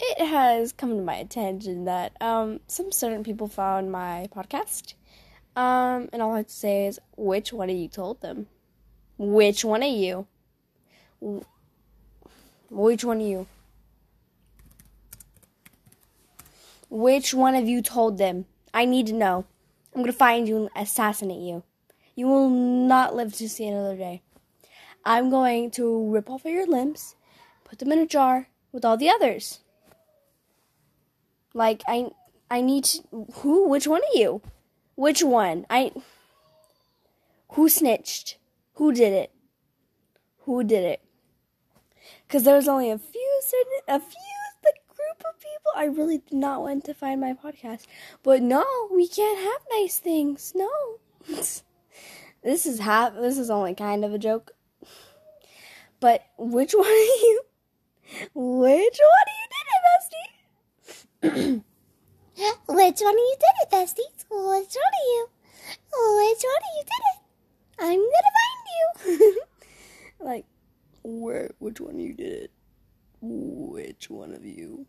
it has come to my attention that um, some certain people found my podcast. Um, and all I have to say is, which one of you told them? Which one of you? Which one of you? Which one of you told them? I need to know. I'm gonna find you and assassinate you. You will not live to see another day. I'm going to rip off of your limbs, put them in a jar with all the others. Like I I need to, who which one of you? Which one? I who snitched? Who did it? Who did it? Cuz there was only a few certain a few the group of people I really did not want to find my podcast. But no, we can't have nice things. No. this is half this is only kind of a joke. But which one of you which one of you did it, bestie? Which one of you did it, besties? Which one of you? Which one of you did it? I'm gonna find you. like, where? Which one of you did it? Which one of you?